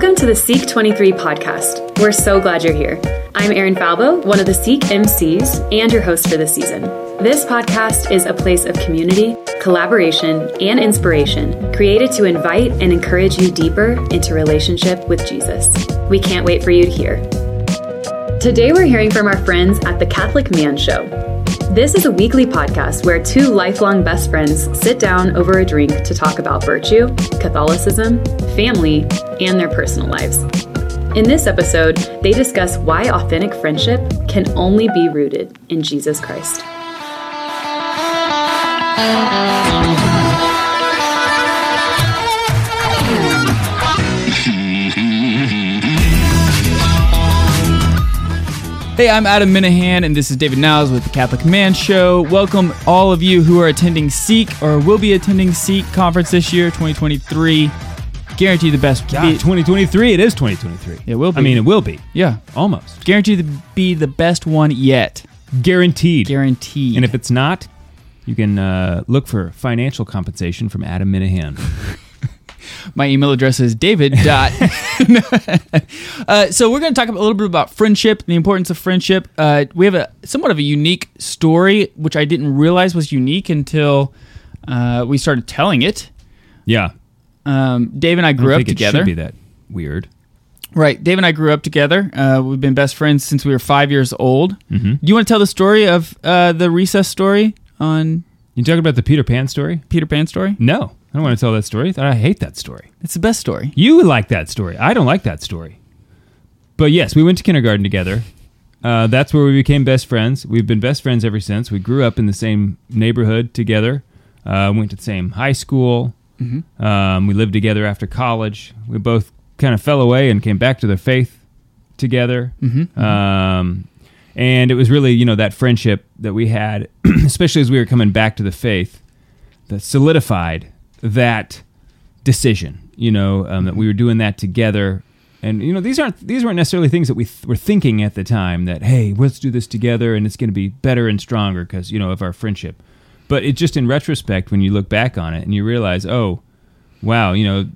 Welcome to the Seek 23 podcast. We're so glad you're here. I'm Erin Falbo, one of the Seek MCs and your host for this season. This podcast is a place of community, collaboration, and inspiration created to invite and encourage you deeper into relationship with Jesus. We can't wait for you to hear. Today, we're hearing from our friends at the Catholic Man Show. This is a weekly podcast where two lifelong best friends sit down over a drink to talk about virtue, Catholicism, family, and their personal lives. In this episode, they discuss why authentic friendship can only be rooted in Jesus Christ. Hey, I'm Adam Minihan, and this is David Niles with the Catholic Man Show. Welcome, all of you who are attending Seek or will be attending Seek conference this year, 2023. Guarantee the best. God, 2023. It is 2023. It will be. I mean, it will be. yeah, Almost. guarantee to be the best one yet. Guaranteed. Guaranteed. And if it's not, you can uh, look for financial compensation from Adam Minihan. My email address is david. dot- uh, so we're going to talk a little bit about friendship, the importance of friendship. Uh, we have a somewhat of a unique story, which I didn't realize was unique until uh, we started telling it. yeah. Um, Dave and I I grew don't up together. It should be that weird. Right. Dave and I grew up together. Uh, we've been best friends since we were five years old. Mm-hmm. Do you want to tell the story of uh, the recess story on You talking about the Peter Pan story? Peter Pan story? No. I don't want to tell that story. I hate that story. It's the best story. You like that story. I don't like that story. But yes, we went to kindergarten together. Uh, that's where we became best friends. We've been best friends ever since. We grew up in the same neighborhood together. Uh, went to the same high school. Um, we lived together after college. We both kind of fell away and came back to the faith together. Um, and it was really, you know, that friendship that we had, especially as we were coming back to the faith, that solidified that decision. You know, um, that we were doing that together. And you know, these aren't these weren't necessarily things that we th- were thinking at the time. That hey, let's do this together, and it's going to be better and stronger because you know of our friendship. But it just in retrospect, when you look back on it and you realize, oh, wow, you know,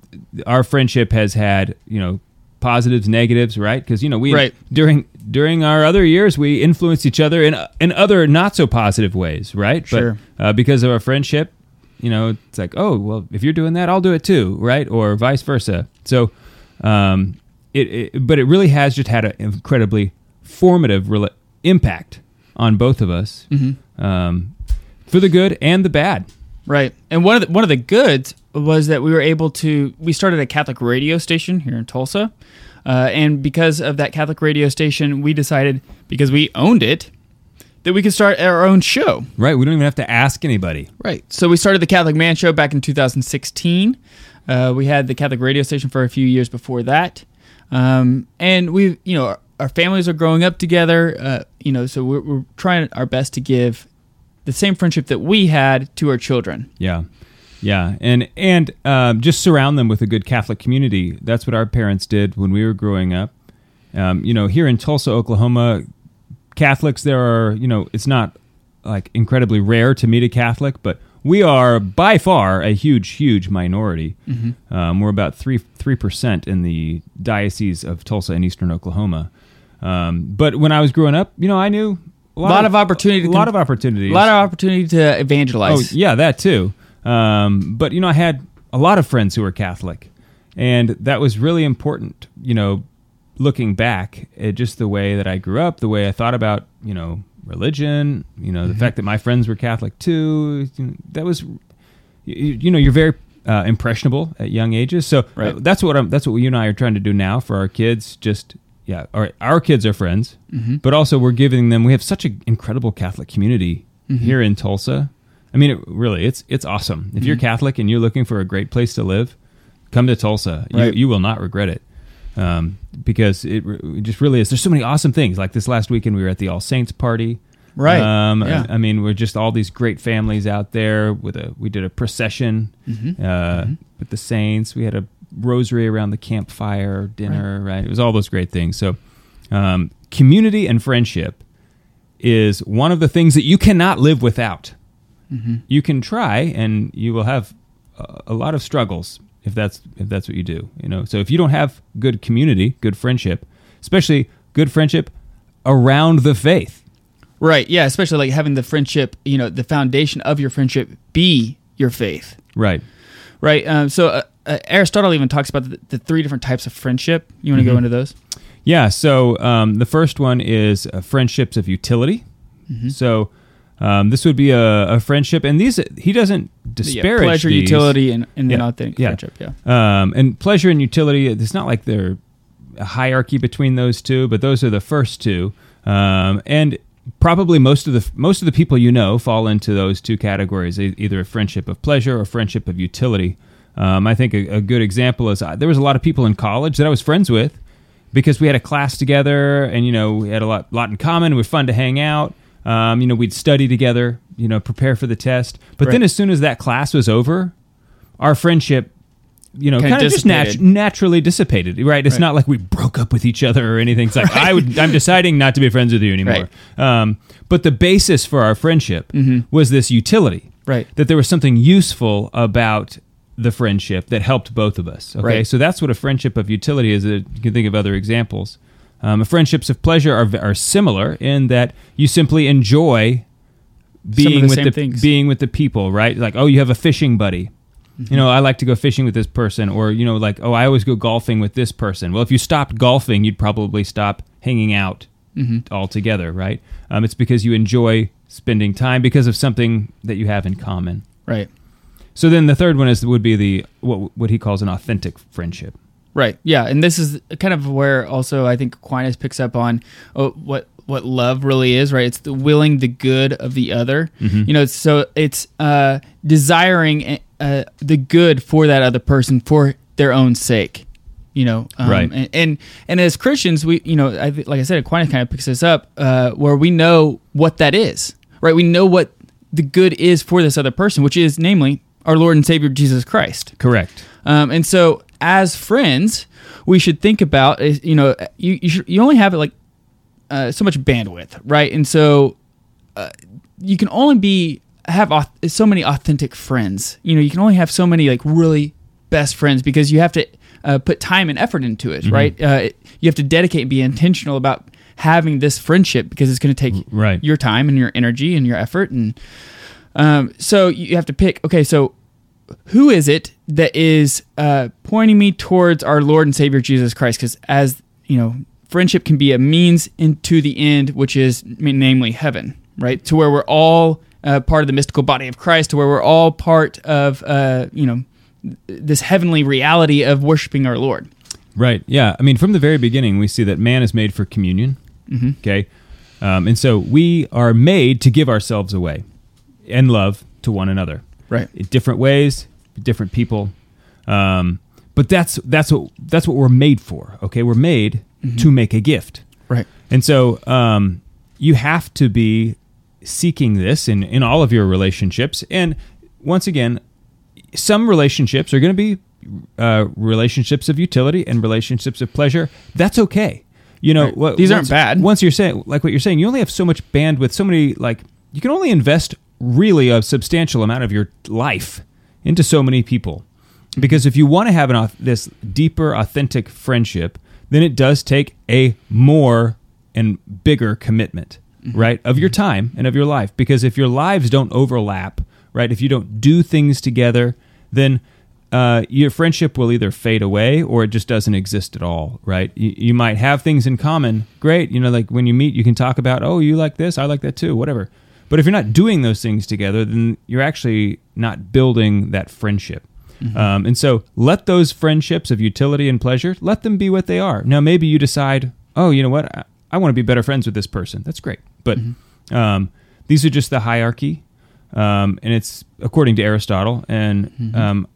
our friendship has had, you know, positives, negatives, right? Because you know, we Right. during during our other years, we influenced each other in in other not so positive ways, right? Sure. But uh, because of our friendship, you know, it's like, oh, well, if you're doing that, I'll do it too, right? Or vice versa. So, um, it, it but it really has just had an incredibly formative rela- impact on both of us, um, for the good and the bad. Right. And one of the, one of the goods was that we were able to we started a Catholic radio station here in Tulsa. Uh, and because of that Catholic radio station, we decided because we owned it that we could start our own show. Right. We don't even have to ask anybody. Right. So we started the Catholic Man Show back in 2016. Uh, we had the Catholic radio station for a few years before that, um, and we, you know, our, our families are growing up together. Uh, you know, so we're, we're trying our best to give the same friendship that we had to our children. Yeah, yeah, and and um, just surround them with a good Catholic community. That's what our parents did when we were growing up. Um, you know, here in Tulsa, Oklahoma, Catholics there are. You know, it's not like incredibly rare to meet a Catholic, but we are by far a huge, huge minority. Um, we're about three three percent in the diocese of Tulsa and Eastern Oklahoma. Um, but when I was growing up, you know, I knew a lot, Lot of opportunity a lot of opportunities, A lot of opportunity to evangelize. Oh, yeah, that too. Um, but you know, I had a lot of friends who were Catholic, and that was really important. You know, looking back at just the way that I grew up, the way I thought about you know religion, you know, the Mm-hmm. fact that my friends were Catholic too, that was, you, you know, you're very uh, impressionable at young ages. So uh, Right. that's what I'm. That's what you and I are trying to do now for our kids. Just yeah, our our kids are friends, Mm-hmm. but also we're giving them. We have such an incredible Catholic community Mm-hmm. here in Tulsa. I mean, it, really, it's it's awesome. If Mm-hmm. you're Catholic and you're looking for a great place to live, come to Tulsa. Right. You, you will not regret it. Um, because it, it just really is. There's so many awesome things. Like this last weekend, we were at the All Saints party. Right. Um, Yeah. I, I mean, we're just all these great families out there. With a, we did a procession Mm-hmm. uh, with the Saints. We had a rosary around the campfire, dinner. Right. It was all those great things. So, um, community and friendship is one of the things that you cannot live without. You can try, and you will have a, a lot of struggles if that's if that's what you do. You know, so if you don't have good community, good friendship, especially good friendship around the faith, Right. Yeah. Especially like having the friendship, you know, the foundation of your friendship be your faith. right? Right. Um, so uh, uh, Aristotle even talks about the, the three different types of friendship. You want to go into those? Yeah. So um, the first one is uh, friendships of utility. Mm-hmm. So um, this would be a, a friendship, and these he doesn't disparage yeah, pleasure, these. utility, and, and Yeah. authentic Yeah. friendship. Yeah. Um, and pleasure and utility. It's not like they're a hierarchy between those two, but those are the first two. Um, and probably most of the most of the people you know fall into those two categories, either a friendship of pleasure or friendship of utility. Um, I think a, a good example is uh, there was a lot of people in college that I was friends with because we had a class together, and you know we had a lot lot in common. We were fun to hang out. Um, you know, we'd study together. You know, prepare for the test. But then as soon as that class was over, our friendship you know, Kinda just nat- naturally dissipated, right? It's Right. not like we broke up with each other or anything. It's like I would, I'm deciding not to be friends with you anymore. Um, but the basis for our friendship was this utility, Right. That there was something useful about the friendship that helped both of us. Okay, Right. so that's what a friendship of utility is. You can think of other examples. Um, friendships of pleasure are are similar in that you simply enjoy being the with the things. being with the people, right? Like, oh, you have a fishing buddy. Mm-hmm. You know, I like to go fishing with this person, or you know, like, oh, I always go golfing with this person. Well, if you stopped golfing, you'd probably stop hanging out Mm-hmm. altogether, right? Um, it's because you enjoy spending time because of something that you have in common. Right. So then the third one is would be the what what he calls an authentic friendship. Right. Yeah, and this is kind of where also I think Aquinas picks up on oh, what what love really is. Right. It's the willing the good of the other. You know. So it's uh, desiring uh, the good for that other person for their own sake. You know. Um, Right. And, and and as Christians, we you know I, like I said, Aquinas kind of picks this up uh, where we know what that is. Right. We know what the good is for this other person, which is namely our Lord and Savior Jesus Christ. Correct. Um, and so, as friends, we should think about is, you know you you, should, you only have like uh, so much bandwidth, right? And so uh, you can only be have auth- so many authentic friends. You know, you can only have so many like really best friends because you have to uh, put time and effort into it, right? Uh, it, you have to dedicate and be intentional about having this friendship because it's going to take right. your time and your energy and your effort and um, so you have to pick okay so who is it that is uh, pointing me towards our lord and savior jesus christ because as you know friendship can be a means into the end which is namely heaven right to where we're all uh, part of the mystical body of christ to where we're all part of uh, you know this heavenly reality of worshiping our lord Right. Yeah. I mean, from the very beginning, we see that man is made for communion. Mm-hmm. Okay. Um, and so we are made to give ourselves away and love to one another. Right In different ways, different people. Um, but that's that's what that's what we're made for. Okay, we're made to make a gift, right and so um, you have to be seeking this in in all of your relationships. And once again, some relationships are going to be uh, relationships of utility and relationships of pleasure. That's okay. You know, Right. what, These aren't bad. Once you're saying, like what you're saying, you only have so much bandwidth, so many, like, you can only invest really a substantial amount of your life into so many people. Because if you want to have an, this deeper, authentic friendship, then it does take a more and bigger commitment, right, of your time and of your life. Because if your lives don't overlap, right, if you don't do things together, then uh, your friendship will either fade away or it just doesn't exist at all, right? You, you might have things in common, great. You know, like when you meet, you can talk about, oh, you like this, I like that too, whatever. But if you're not doing those things together, then you're actually not building that friendship. Um, and so let those friendships of utility and pleasure, let them be what they are. Now, maybe you decide, oh, you know what? I, I want to be better friends with this person. That's great. But um, these are just the hierarchy. Um, and it's according to Aristotle. And um,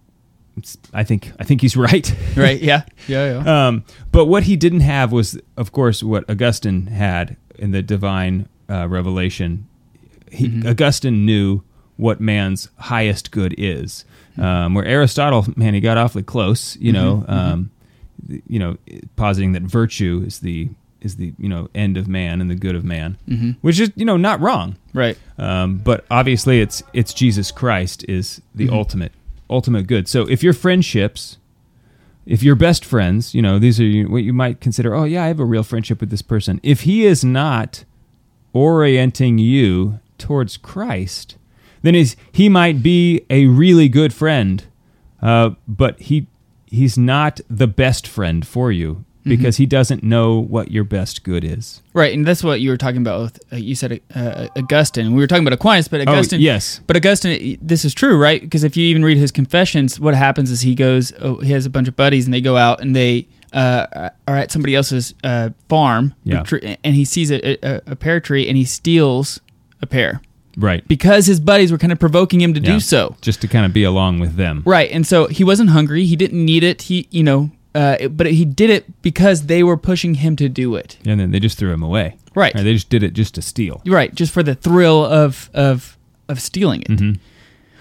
it's, I think I think he's right. right yeah yeah yeah Um, but what he didn't have was, of course, what Augustine had in the divine uh, revelation. He, Augustine knew what man's highest good is, um, where Aristotle, man, he got awfully close. You know, um, th- you know, positing that virtue is the is the you know end of man and the good of man, which is you know not wrong. right Um, but obviously, it's it's Jesus Christ is the ultimate ultimate good. So if your friendships if you're best friends, you know, these are what you might consider, oh, yeah, I have a real friendship with this person. If he is not orienting you towards Christ, then is he might be a really good friend, uh, but he he's not the best friend for you because he doesn't know what your best good is. Right, and that's what you were talking about. With, uh, you said uh, Augustine. We were talking about Aquinas, but Oh, Augustine. yes. But Augustine, this is true, right? Because if you even read his confessions, what happens is he goes, oh, he has a bunch of buddies, and they go out and they uh, are at somebody else's uh, farm, Yeah. and he sees a, a, a pear tree, and he steals a pear. Right. because his buddies were kind of provoking him to Yeah. do so. Just to kind of be along with them. Right, and so he wasn't hungry. He didn't need it. He, you know, uh, it- but he did it because they were pushing him to do it. And then they just threw him away. Right. Or they just did it just to steal. Right, just for the thrill of of of stealing it. Mm-hmm.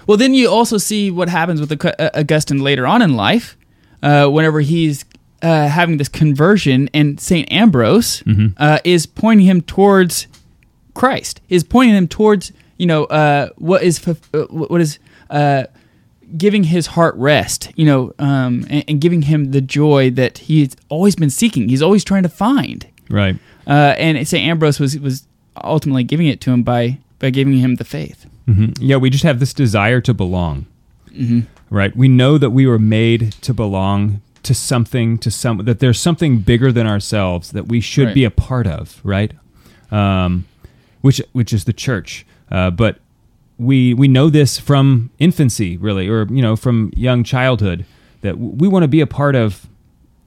Well, then you also see what happens with uh, Augustine later on in life, uh, whenever he's uh, having this conversion, and Saint Ambrose Mm-hmm. uh, is pointing him towards Christ, is pointing him towards you know uh, what is uh, what is uh, giving his heart rest, you know, um, and, and giving him the joy that he's always been seeking. He's always trying to find. Right. Uh, and St. Ambrose was was ultimately giving it to him by by giving him the faith. hmm Yeah, we just have this desire to belong. Mm-hmm. Right. We know that we were made to belong to something, to some, that there's something bigger than ourselves that we should Right. be a part of. Right. Um, which, which is the church. Uh, but we, we know this from infancy, really, or, you know, from young childhood that we want to be a part of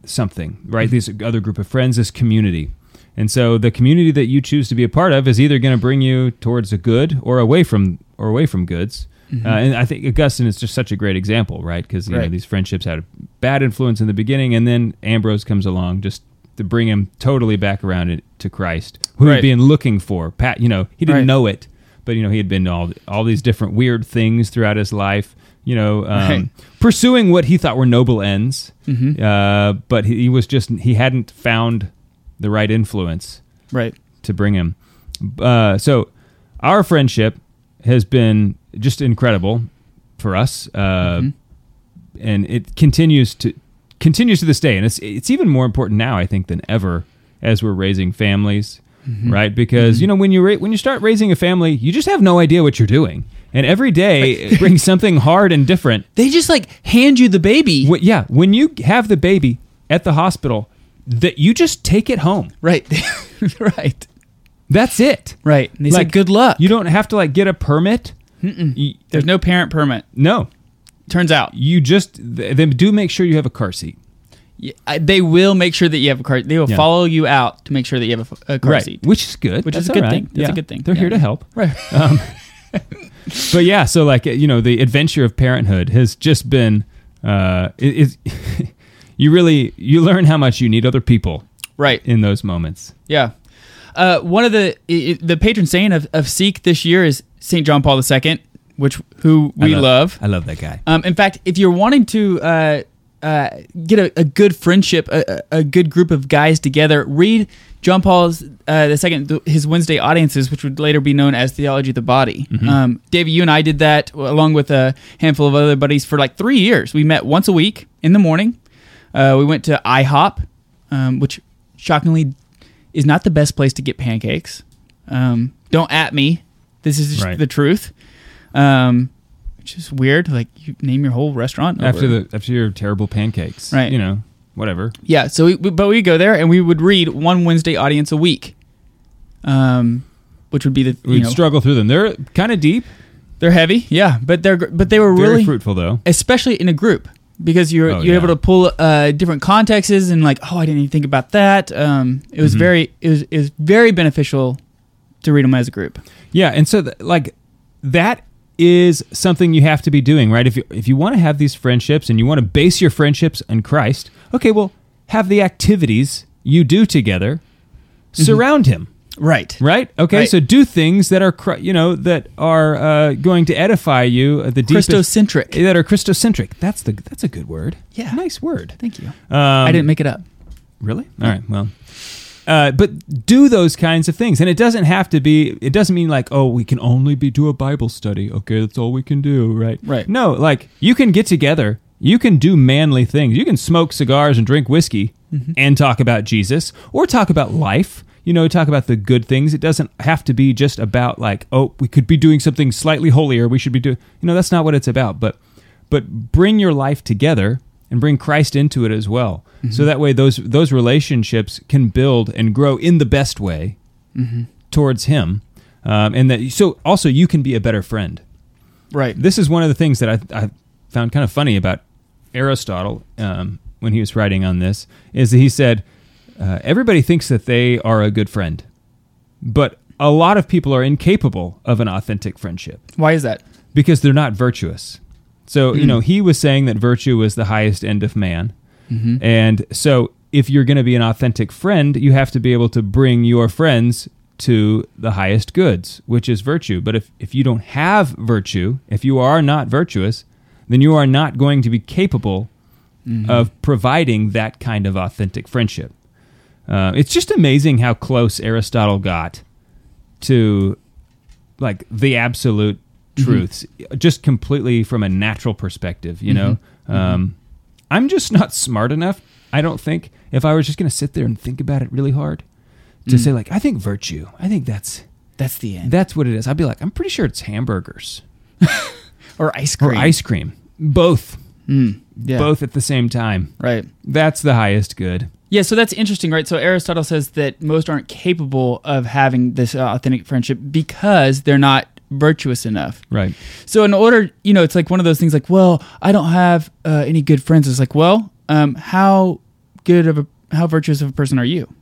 something, right? This other group of friends, this community. And so the community that you choose to be a part of is either going to bring you towards a good or away from or away from goods. Uh, and I think Augustine is just such a great example, right? Because you know these friendships had a bad influence in the beginning, and then Ambrose comes along just to bring him totally back around to Christ, who Right. he'd been looking for. Pat, you know, he didn't Right. know it, but you know he had been to all all these different weird things throughout his life. You know, um, Right. pursuing what he thought were noble ends, Mm-hmm. uh, but he, he was just he hadn't found the right influence Right. to bring him. Uh, so our friendship has been just incredible for us, uh, Mm-hmm. and it continues to continues to this day, and it's it's even more important now, I think, than ever as we're raising families, Mm-hmm. right? Because you know when you ra- when you start raising a family, you just have no idea what you're doing, and every day brings something hard and different. They just like hand you the baby. Yeah, when you have the baby at the hospital, that you just take it home. Right. right. That's it. Right. And they say Like, good luck. You don't have to like get a permit. There's no parent permit. no. Turns out You just th- then do make sure you have a car seat. Y- I- they will make sure that you have a car. They will Yeah. follow you out to make sure that you have a car seat. which is good. Which is a good thing. That's a good thing. They're Yeah. here to help. Right. But yeah, so like you know, the adventure of parenthood has just been. Uh, it, it, you really you learn how much you need other people Right. in those moments. Yeah. Uh, one of the i- i- the patron saint of, of Seek this year is Saint John Paul II, which who we I love. I love that guy. Um, in fact, if you're wanting to uh, uh, get a, a good friendship, a, a good group of guys together, read John Paul's uh, the second th- his Wednesday audiences, which would later be known as Theology of the Body. Um, David, you and I did that along with a handful of other buddies for like three years. We met once a week in the morning. Uh, we went to IHOP, um, which shockingly is not the best place to get pancakes. Um, don't at me. This is just Right. the truth. Um, which is weird. Like you name your whole restaurant After over- the after your terrible pancakes, Right. You know, whatever. yeah. So, we, but we go there and we would read one Wednesday audience a week. Um, which would be the We'd know struggle through them. They're kind of deep, they're heavy, yeah, but they're but they were very really fruitful though. especially in a group because you're Oh, you're yeah. able to pull uh, different contexts and like oh I didn't even think about that. Um, it Mm-hmm. was very it was it was very beneficial to read them as a group. Yeah, and so th- like that is something you have to be doing, right? If you if you want to have these friendships and you want to base your friendships on Christ, okay, well, have the activities you do together surround him, Right. right? Okay, Right. so do things that are you know that are uh, going to edify you uh, the deepest Christocentric. that are Christocentric. That's the that's a good word. Yeah. nice word. Thank you. Um, I didn't make it up. Really? All right. Well, uh, but do those kinds of things, and it doesn't have to be. It doesn't mean like, oh, we can only be do a Bible study. Okay, that's all we can do, right? Right. No, like you can get together You can do manly things. You can smoke cigars and drink whiskey and talk about Jesus or talk about life. You know, talk about the good things. It doesn't have to be just about like, oh, we could be doing something slightly holier. We should be doing, you know, that's not what it's about. But, but bring your life together and bring Christ into it as well. So that way, those those relationships can build and grow in the best way towards Him, um, and that so also you can be a better friend Right. this is one of the things that I, I found kind of funny about Aristotle um, when he was writing on this is that he said uh, everybody thinks that they are a good friend, but a lot of people are incapable of an authentic friendship Why is that? because they're not virtuous. So you know hmm. he was saying that virtue was the highest end of man, mm-hmm. and so if you're going to be an authentic friend, you have to be able to bring your friends to the highest goods, which is virtue. But if, if you don't have virtue, if you are not virtuous, then you are not going to be capable mm-hmm. of providing that kind of authentic friendship. Uh, it's just amazing how close Aristotle got to like the absolute Mm-hmm. truths, just completely from a natural perspective. You know, mm-hmm. Mm-hmm. um, I'm just not smart enough. I don't think if I was just going to sit there and think about it really hard to mm. say like I think virtue. I think that's That's the end. that's what it is. I'd be like I'm pretty sure it's hamburgers or ice or cream. ice cream, both, mm, Yeah. both at the same time. Right. That's the highest good. Yeah, so that's interesting, right? So Aristotle says that most aren't capable of having this uh, authentic friendship because they're not virtuous enough. Right. So in order, you know, it's like one of those things like, well, I don't have uh, any good friends. It's like, well, um, how good of a how virtuous of a person are you?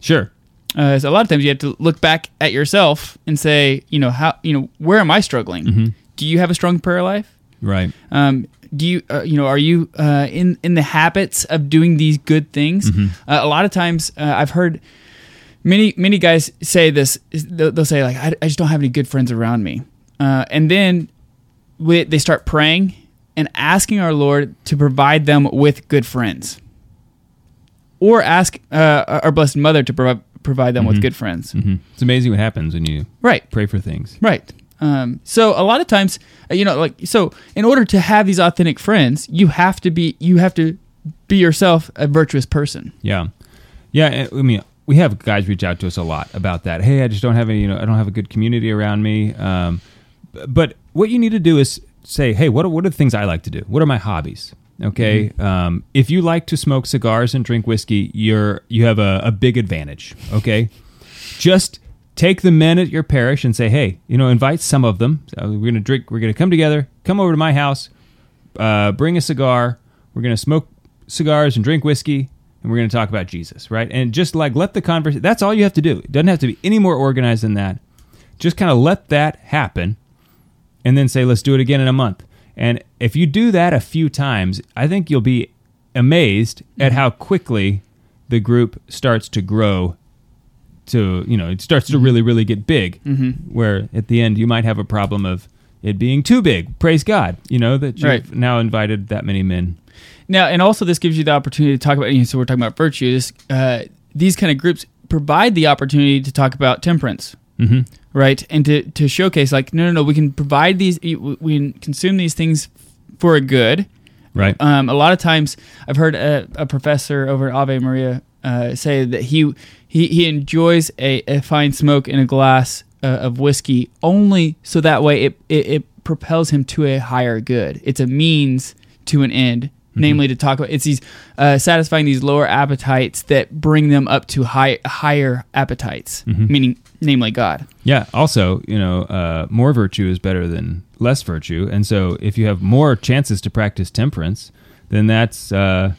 Sure. Uh, so a lot of times you have to look back at yourself and say, you know, how, you know, where am I struggling? Do you have a strong prayer life? Right. Um, do you, uh, you know, are you uh, in in the habits of doing these good things? Uh, a lot of times, uh, I've heard many many guys say this. They'll, they'll say like, I, I just don't have any good friends around me, uh, and then we, they start praying and asking our Lord to provide them with good friends, or ask uh, our Blessed Mother to provide provide them with good friends. hmm It's amazing what happens when you Right. pray for things. Right. Um, so a lot of times, uh, you know, like so, in order to have these authentic friends, you have to be you have to be yourself a virtuous person. Yeah, yeah. I mean, we have guys reach out to us a lot about that. Hey, I just don't have any. You know, I don't have a good community around me. Um, but what you need to do is say, hey, what are, what are the things I like to do? What are my hobbies? Okay. Um, if you like to smoke cigars and drink whiskey, you're you have a, a big advantage. Okay. Just take the men at your parish and say, hey, you know, invite some of them. So we're gonna drink. We're gonna come together. Come over to my house. Uh, bring a cigar. We're gonna smoke cigars and drink whiskey, and we're gonna talk about Jesus, right? And just like let the conversation. That's all you have to do. It doesn't have to be any more organized than that. Just kind of let that happen, and then say, let's do it again in a month. And if you do that a few times, I think you'll be amazed at how quickly the group starts to grow to you know it starts to really really get big mm-hmm. where at the end you might have a problem of it being too big praise god you know that you've Right. now invited that many men Now, and also this gives you the opportunity to talk about. You know, so we're talking about virtues. Uh, these kind of groups provide the opportunity to talk about temperance, mm-hmm. right? And to to showcase like, no, no, no, we can provide these. We can consume these things for a good. right Um, a lot of times, I've heard a, a professor over at Ave Maria uh, say that he he, he enjoys a, a fine smoke in a glass uh, of whiskey only so that way it, it it propels him to a higher good. It's a means to an end, namely to talk about. It's these uh, satisfying these lower appetites that bring them up to high higher appetites, meaning namely God. yeah also you know uh, more virtue is better than less virtue and so if you have more chances to practice temperance then that's uh,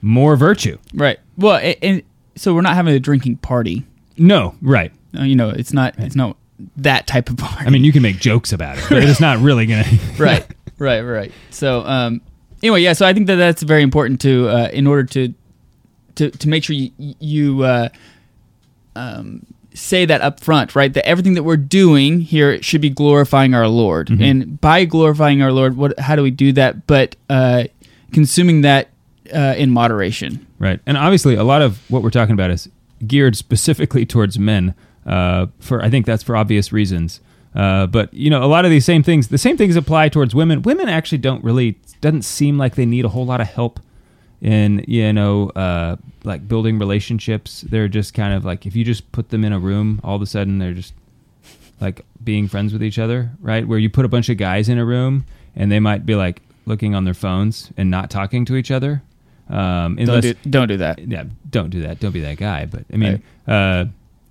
more virtue Right. Well, a- and so we're not having a drinking party. no right Uh, you know, it's not it's not that type of party. i mean you can make jokes about it but it's not really gonna right, right, right. So, um, anyway, yeah. So I think that that's very important to, uh, in order to, to, to make sure you, you uh, um, say that up front, right? That everything that we're doing here should be glorifying our Lord, and by glorifying our Lord, what? How do we do that? But uh, consuming that uh, in moderation. Right. And obviously, a lot of what we're talking about is geared specifically towards men. Uh, for I think that's for obvious reasons. Uh, but you know, a lot of these same things, the same things apply towards women. Women actually don't really doesn't seem like they need a whole lot of help in you know uh, like building relationships. They're just kind of like if you just put them in a room, all of a sudden they're just like being friends with each other, right? Where you put a bunch of guys in a room and they might be like looking on their phones and not talking to each other. Um, Don't do, don't do that. yeah, don't do that. Don't be that guy. But I mean, uh,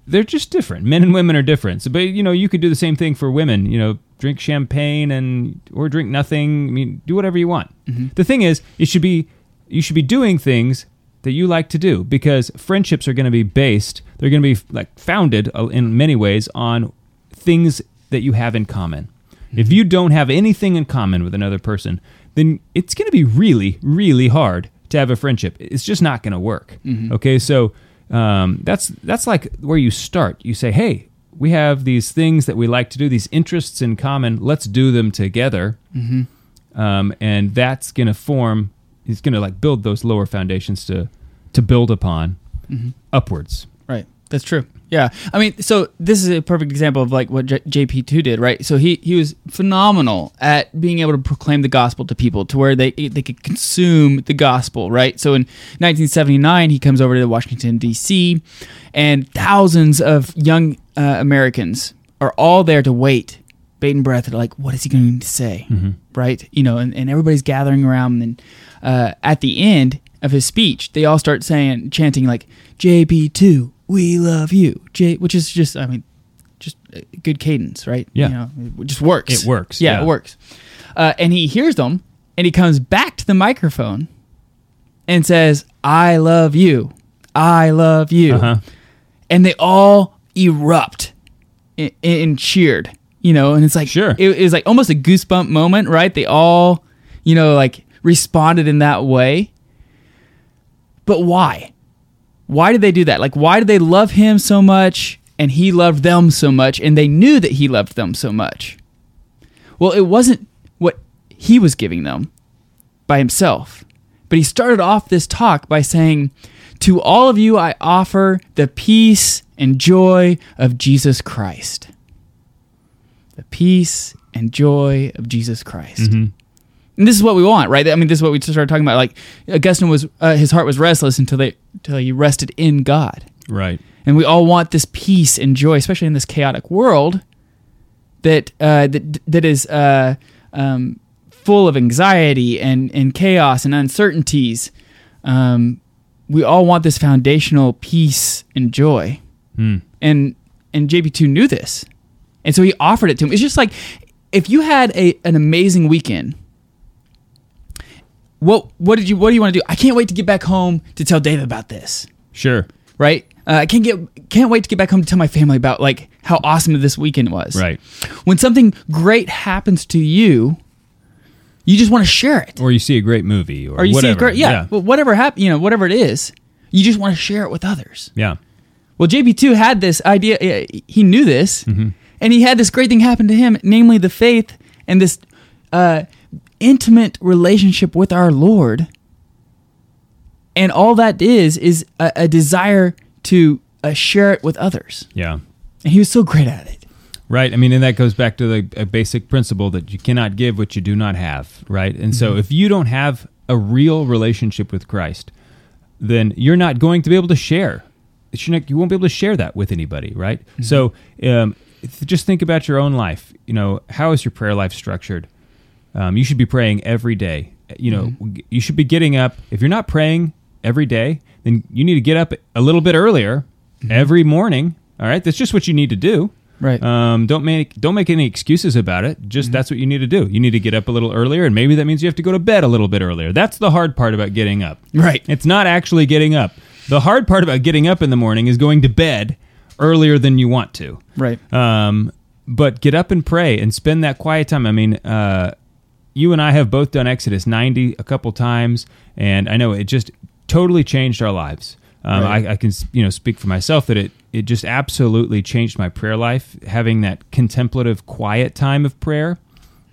they're just different. Men and women are different. So, but you know, you could do the same thing for women. You know, drink champagne and or drink nothing. I mean, do whatever you want. Mm-hmm. The thing is, it should be you should be doing things that you like to do because friendships are going to be based. They're going to be like founded uh, in many ways on things that you have in common. Mm-hmm. If you don't have anything in common with another person, then it's going to be really, really hard to have a friendship. It's just not going to work. Mm-hmm. Okay, so um, that's that's like where you start. You say, "Hey, we have these things that we like to do, these interests in common. Let's do them together." Um, and that's going to form. It's going to like build those lower foundations to to build upon upwards. Right. That's true. Yeah. I mean, so this is a perfect example of like what J- JP2 did, right? So he he was phenomenal at being able to proclaim the gospel to people to where they they could consume the gospel, right? So in 1979, he comes over to Washington D.C. and thousands of young uh, Americans are all there to wait, bated breath, like, what is he going to say, right? You know, and, and everybody's gathering around, and uh, at the end of his speech, they all start saying, chanting like JP2, we love you, J, which is just, I mean, just uh, good cadence, right? Yeah. you know, it just works. It works, Yeah, yeah. it works. Uh, and he hears them, and he comes back to the microphone and says, "I love you, I love you," Uh-huh. and they all erupt and, and cheered. You know, and it's like Sure. it, it was like almost a goosebump moment, right? They all, you know, like responded in that way. But why? Why did they do that? Like, why did they love him so much and he loved them so much and they knew that he loved them so much? Well, it wasn't what he was giving them by himself. But he started off this talk by saying, To all of you, I offer the peace and joy of Jesus Christ. The peace and joy of Jesus Christ. Mm-hmm. And this is what we want, right? I mean, this is what we started talking about. Like Augustine was, uh, his heart was restless until they, until he rested in God, Right. and we all want this peace and joy, especially in this chaotic world that uh, that that is uh, um, full of anxiety and and chaos and uncertainties. Um, we all want this foundational peace and joy, Hmm. and and JP two knew this, and so he offered it to him. It's just like if you had a an amazing weekend. What what did you what do you want to do? I can't wait to get back home to tell David about this Sure. right? Uh, I can't get can't wait to get back home to tell my family about like how awesome this weekend was. Right. When something great happens to you, you just want to share it. Or you see a great movie, or, Or you whatever. see a great yeah, Well, whatever happened, you know, whatever it is, you just want to share it with others. yeah. Well, JP2 had this idea. He knew this, Mm-hmm. and he had this great thing happen to him, namely the faith and this uh, intimate relationship with our Lord. And all that is is a, a desire to uh, share it with others. Yeah. And he was so great at it. Right. I mean, and that goes back to the a basic principle that you cannot give what you do not have. Right. And so if you don't have a real relationship with Christ, then you're not going to be able to share. Not, you won't be able to share that with anybody. Right. So um, just think about your own life. You know, how is your prayer life structured? Um, you should be praying every day. You know, you should be getting up. If you're not praying every day, then you need to get up a little bit earlier every morning. All right, that's just what you need to do. Right. Um, don't make don't make any excuses about it. Just Mm-hmm. that's what you need to do. You need to get up a little earlier, and maybe that means you have to go to bed a little bit earlier. That's the hard part about getting up. Right. It's not actually getting up. The hard part about getting up in the morning is going to bed earlier than you want to. Right. Um, but get up and pray and spend that quiet time. I mean, uh, you and I have both done Exodus 90 a couple times, and I know it just totally changed our lives. Um, Right. I, I can you know speak for myself that it it just absolutely changed my prayer life. Having that contemplative, quiet time of prayer,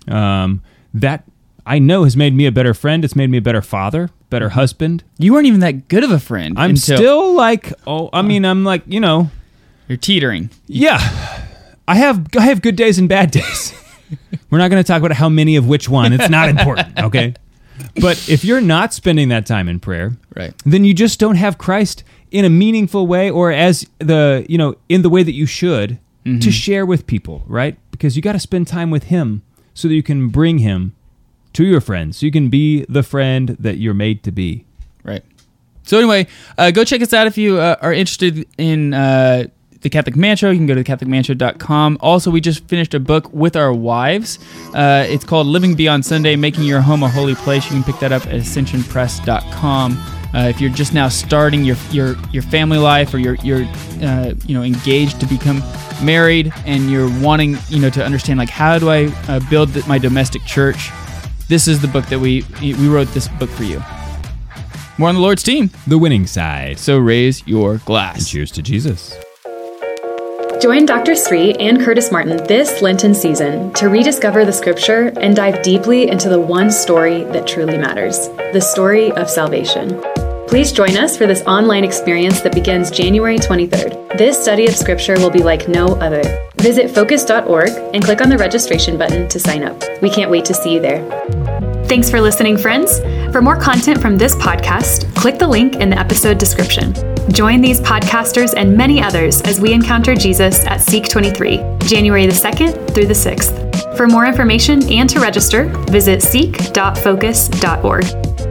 um, that I know has made me a better friend. It's made me a better father, better husband. You weren't even that good of a friend. I'm until still like, oh, I mean, I'm like, you know, you're teetering. yeah. I have I have good days and bad days. We're not going to talk about how many of which one. It's not important, okay? But if you're not spending that time in prayer, Right. then you just don't have Christ in a meaningful way or as the, you know, in the way that you should to share with people, right? Because you got to spend time with him so that you can bring him to your friends. So you can be the friend that you're made to be. Right. So anyway, uh, go check us out if you uh, are interested in uh, the Catholic Man Show. You can go to catholicmanshow.com. Also, we just finished a book with our wives. Uh, it's called Living Beyond Sunday, Making Your Home a Holy Place. You can pick that up at ascensionpress.com. Uh, if you're just now starting your your your family life or you're you're uh, you know engaged to become married and you're wanting you know to understand like how do I uh, build my domestic church, this is the book that we we wrote this book for you. More on the Lord's team. The winning side. So raise your glass. Cheers to Jesus. Join Dr. Sri and Curtis Martin this Lenten season to rediscover the scripture and dive deeply into the one story that truly matters the story of salvation. Please join us for this online experience that begins January 23rd. This study of scripture will be like no other. Visit focus.org and click on the registration button to sign up. We can't wait to see you there. Thanks for listening, friends. For more content from this podcast, click the link in the episode description. Join these podcasters and many others as we encounter Jesus at Seek 23, January the 2nd through the 6th. For more information and to register, visit seek.focus.org.